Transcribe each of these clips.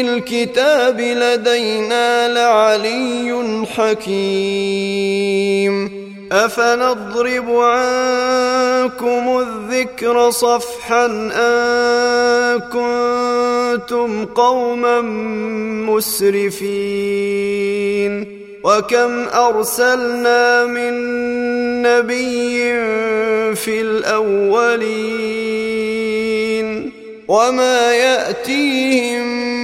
الكتاب لدينا لعلي حكيم. أفنضرب عنكم الذكر صفحا أن كنتم قوما مسرفين. وكم أرسلنا من نبي في الأولين. وما يأتيهم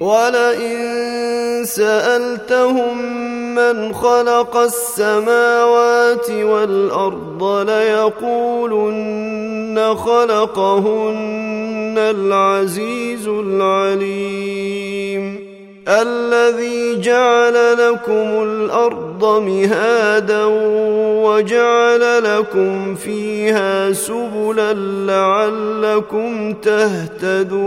ولئن سألتهم من خلق السماوات والأرض ليقولن خلقهن العزيز العليم. الذي جعل لكم الأرض مهادا وجعل لكم فيها سبلا لعلكم تهتدون.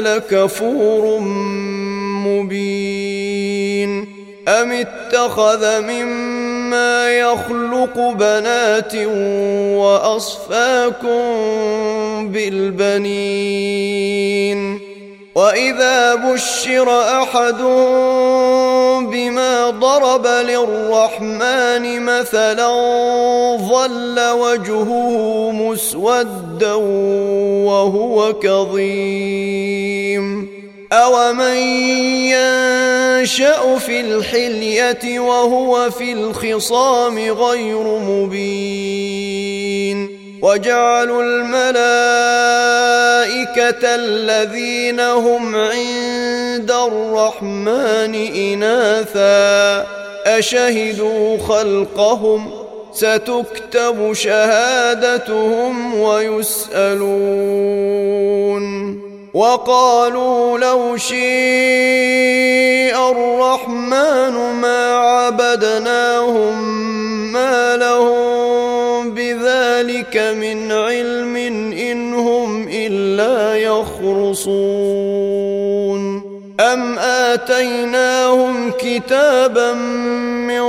لكفور مبين. أم اتخذ مما يخلق بنات وأصفاكم بالبنين؟ واذا بشر احدهم بما ضرب للرحمن مثلا ظل وجهه مسودا وهو كظيم اومن ينشا في الحليه وهو في الخصام غير مبين وجعلوا الملائكة الذين هم عند الرحمن إناثا. أشهدوا خلقهم؟ ستكتب شهادتهم ويسألون. وقالوا لو شيء الرحمن ما عبدناهم ما لهم بذلك من علم إن هم إلا يخرصون. أم آتيناهم كتابا من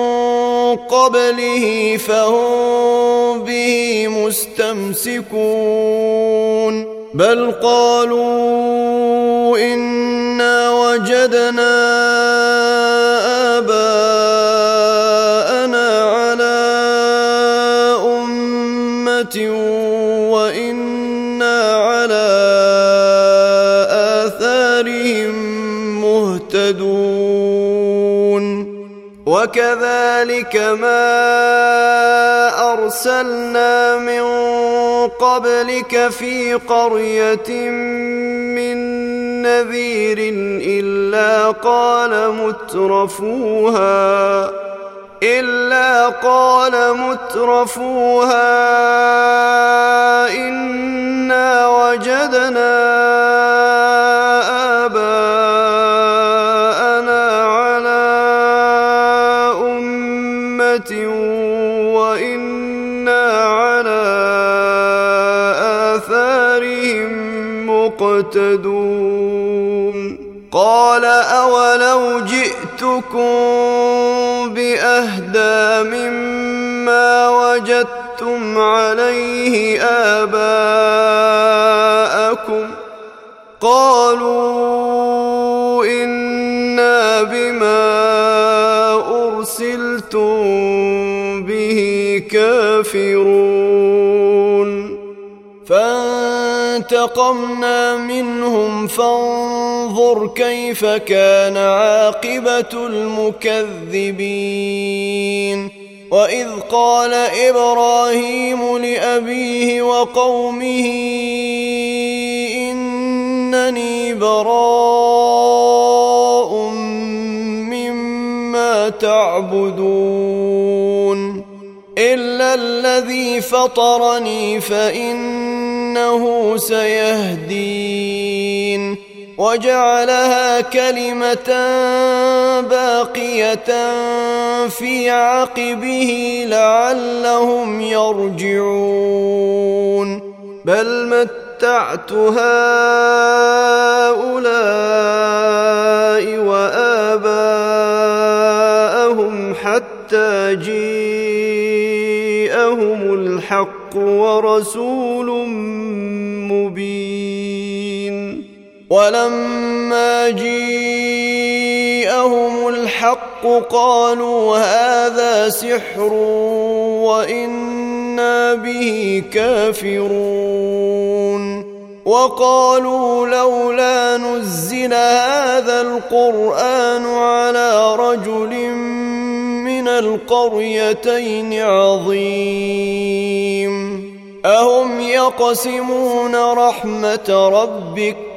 قبله فهم به مستمسكون. بل قالوا إنا وجدنا وكذلك ما أرسلنا من قبلك في قرية من نذير إلا قال مترفوها إلا قال مترفوها إنا وجدنا عليه آباءكم قالوا إنا بما أرسلتم به كافرون. فانتقمنا منهم فانظر كيف كان عاقبة المكذبين. واذ قال إبراهيم لابيه وقومه انني براء مما تعبدون الا الذي فطرني فانه سيهدين وجعلها كلمة باقية في عقبه لعلهم يرجعون. بل متعت هؤلاء وآباءهم حتى جيءهم الحق ورسول مبين. ولما جيءهم الحق قالوا هذا سحر وإنا به كافرون وقالوا لولا نزل هذا القرآن على رجل من القريتين عظيم أهم يقسمون رحمة ربك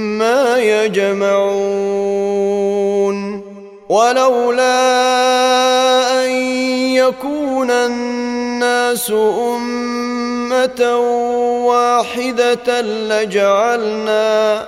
يجمعون. ولولا أن يكون الناس أمة واحدة لجعلنا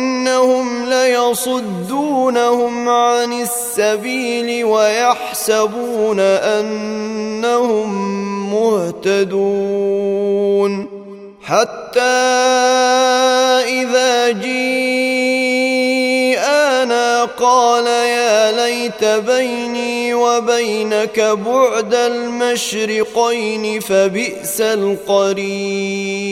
وانهم ليصدونهم عن السبيل ويحسبون أنهم مهتدون. حتى إذا جيءنا قال يا ليت بيني وبينك بعد المشرقين فبئس القرين.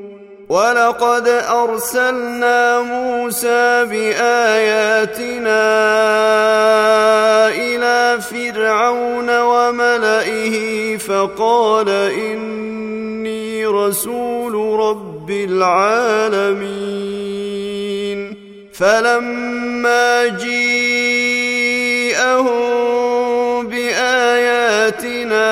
ولقد ارسلنا موسى باياتنا إلى فرعون وملئه فقال اني رسول رب العالمين فلما جيءهم باياتنا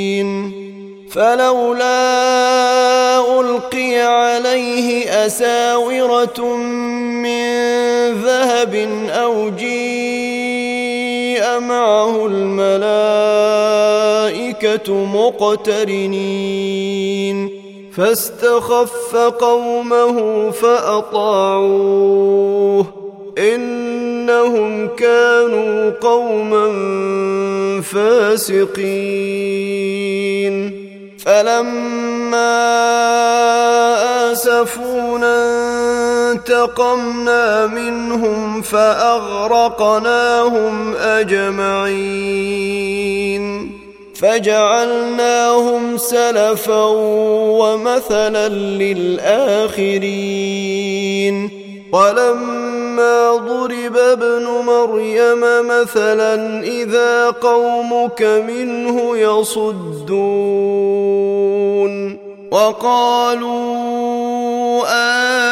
فلولا ألقي عليه أساورة من ذهب أو جيء معه الملائكة مقترنين. فاستخف قومه فأطاعوه. إنهم كانوا قوما فاسقين. فلما آسفونا انتقمنا منهم فأغرقناهم أجمعين. فجعلناهم سلفا ومثلا للآخرين. ولما ضرب ابن مريم مثلا إذا قومك منه يصدون وقالوا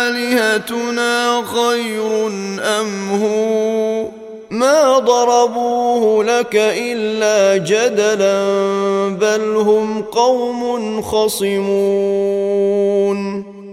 آلهتنا خير أم هو؟ ما ضربوه لك إلا جدلا بل هم قوم خصمون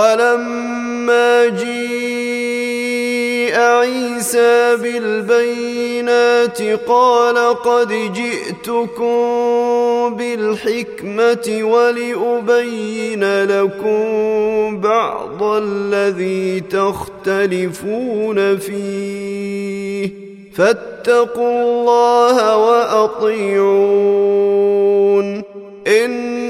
ولما جيء عيسى بالبينات قال قد جئتكم بالحكمة ولأبين لكم بعض الذي تختلفون فيه. فاتقوا الله وأطيعون. إن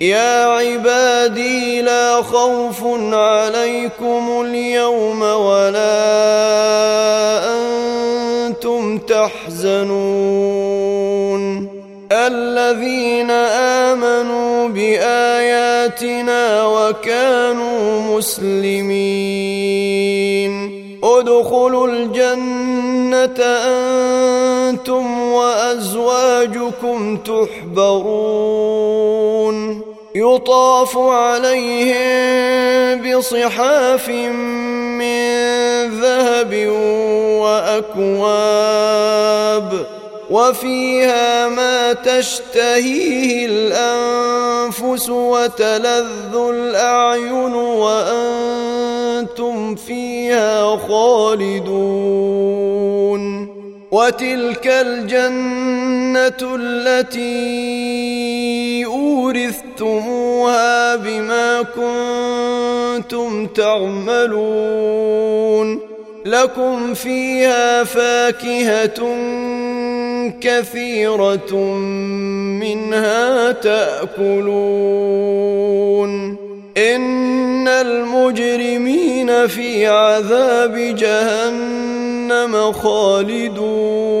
يا عبادي لا خوف عليكم اليوم ولا أنتم تحزنون. الذين آمنوا بآياتنا وكانوا مسلمين. ادخلوا الجنة أنتم وأزواجكم تحبرون. يطاف عليهم بصحاف من ذهب وأكواب وفيها ما تشتهيه الأنفس وتلذ الأعين وأنتم فيها خالدون وتلك الجنة التي اورثتموها بما كنتم تعملون. لكم فيها فاكهة كثيرة منها تأكلون. إن المجرمين في عذاب جهنم خالدون.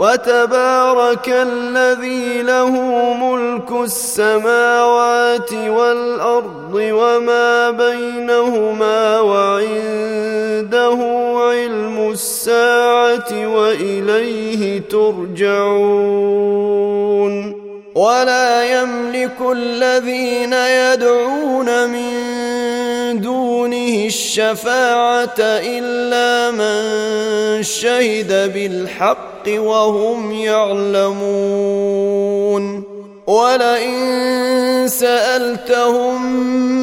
وتبارك الذي له ملك السماوات والأرض وما بينهما وعنده علم الساعة وإليه ترجعون. ولا يملك الذين يدعون من دونه الشفاعة إلا من شهد بالحق وهم يعلمون. ولئن سألتهم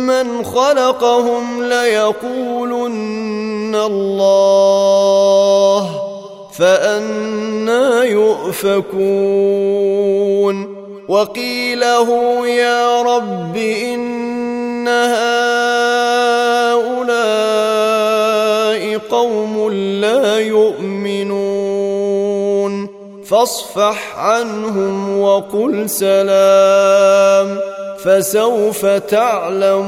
من خلقهم ليقولن الله فأنا يؤفكون. وقيله يا رب هؤلاء قوم لا يؤمنون فاصفح عنهم وقل سلام فسوف تعلمون